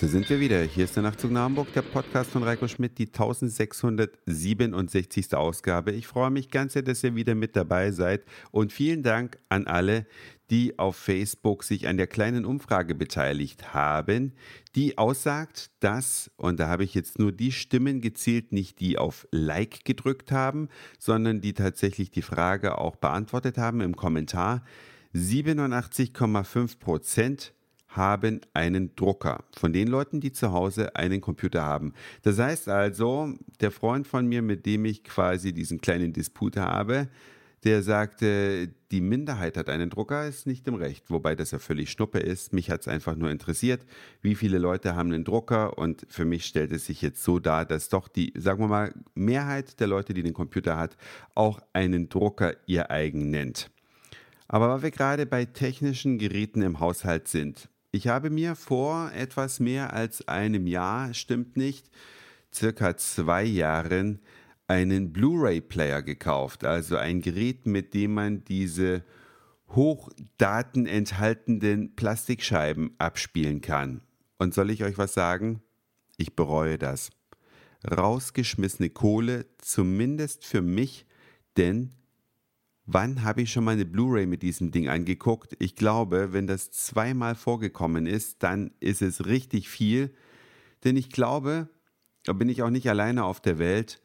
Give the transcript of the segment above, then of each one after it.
Da sind wir wieder. Hier ist der Nachtzug nach Hamburg, der Podcast von Reiko Schmidt, die 1667. Ausgabe. Ich freue mich ganz sehr, dass ihr wieder mit dabei seid und vielen Dank an alle, die auf Facebook sich an der kleinen Umfrage beteiligt haben, die aussagt, dass, und da habe ich jetzt nur die Stimmen gezielt, nicht die auf Like gedrückt haben, sondern die tatsächlich die Frage auch beantwortet haben im Kommentar, 87,5 Prozent haben einen Drucker. Von den Leuten, die zu Hause einen Computer haben. Das heißt also, der Freund von mir, mit dem ich quasi diesen kleinen Disput habe, der sagte, die Minderheit hat einen Drucker, ist nicht im Recht, wobei das ja völlig Schnuppe ist. Mich hat es einfach nur interessiert, wie viele Leute haben einen Drucker und für mich stellt es sich jetzt so dar, dass doch die, sagen wir mal, Mehrheit der Leute, die den Computer hat, auch einen Drucker ihr eigen nennt. Aber weil wir gerade bei technischen Geräten im Haushalt sind, ich habe mir vor etwas mehr als einem Jahr, stimmt nicht, circa zwei Jahren, einen Blu-ray-Player gekauft. Also ein Gerät, mit dem man diese Hochdaten enthaltenden Plastikscheiben abspielen kann. Und soll ich euch was sagen? Ich bereue das. Rausgeschmissene Kohle, zumindest für mich, denn Wann habe ich schon mal eine Blu-ray mit diesem Ding angeguckt? Ich glaube, wenn das zweimal vorgekommen ist, dann ist es richtig viel. Denn ich glaube, da bin ich auch nicht alleine auf der Welt,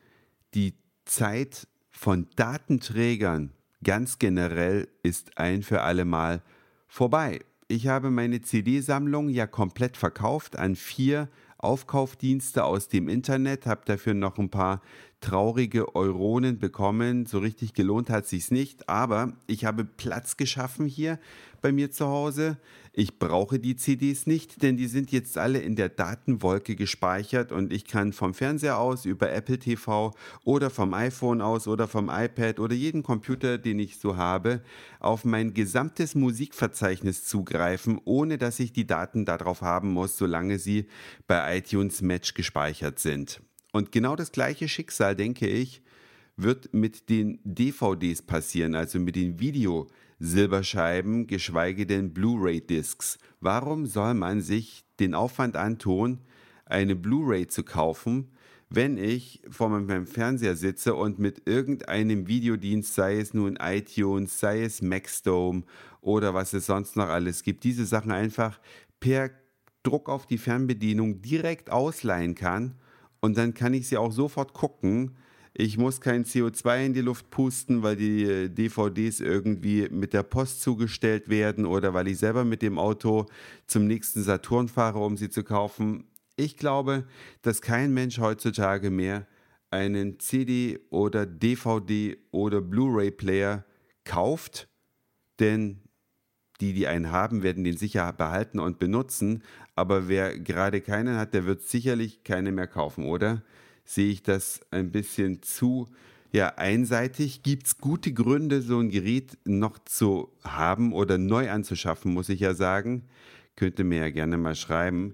die Zeit von Datenträgern ganz generell ist ein für alle Mal vorbei. Ich habe meine CD-Sammlung ja komplett verkauft an vier Aufkaufdienste aus dem Internet, habe dafür noch ein paar traurige Euronen bekommen. So richtig gelohnt hat sich's nicht, aber ich habe Platz geschaffen hier bei mir zu Hause. Ich brauche die CDs nicht, denn die sind jetzt alle in der Datenwolke gespeichert und ich kann vom Fernseher aus über Apple TV oder vom iPhone aus oder vom iPad oder jeden Computer, den ich so habe, auf mein gesamtes Musikverzeichnis zugreifen, ohne dass ich die Daten darauf haben muss, solange sie bei iTunes Match gespeichert sind. Und genau das gleiche Schicksal, denke ich, wird mit den DVDs passieren, also mit den Videosilberscheiben, geschweige denn Blu-ray-Discs. Warum soll man sich den Aufwand antun, eine Blu-ray zu kaufen, wenn ich vor meinem Fernseher sitze und mit irgendeinem Videodienst, sei es nun iTunes, sei es Maxdome oder was es sonst noch alles gibt, diese Sachen einfach per Druck auf die Fernbedienung direkt ausleihen kann und dann kann ich sie auch sofort gucken. Ich muss kein CO2 in die Luft pusten, weil die äh, DVDs irgendwie mit der Post zugestellt werden oder weil ich selber mit dem Auto zum nächsten Saturn fahre, um sie zu kaufen. Ich glaube, dass kein Mensch heutzutage mehr einen CD oder DVD oder Blu-ray-Player kauft, denn die, die einen haben, werden den sicher behalten und benutzen. Aber wer gerade keinen hat, der wird sicherlich keine mehr kaufen, oder? Sehe ich das ein bisschen zu ja, einseitig? Gibt es gute Gründe, so ein Gerät noch zu haben oder neu anzuschaffen, muss ich ja sagen? Könnt ihr mir ja gerne mal schreiben.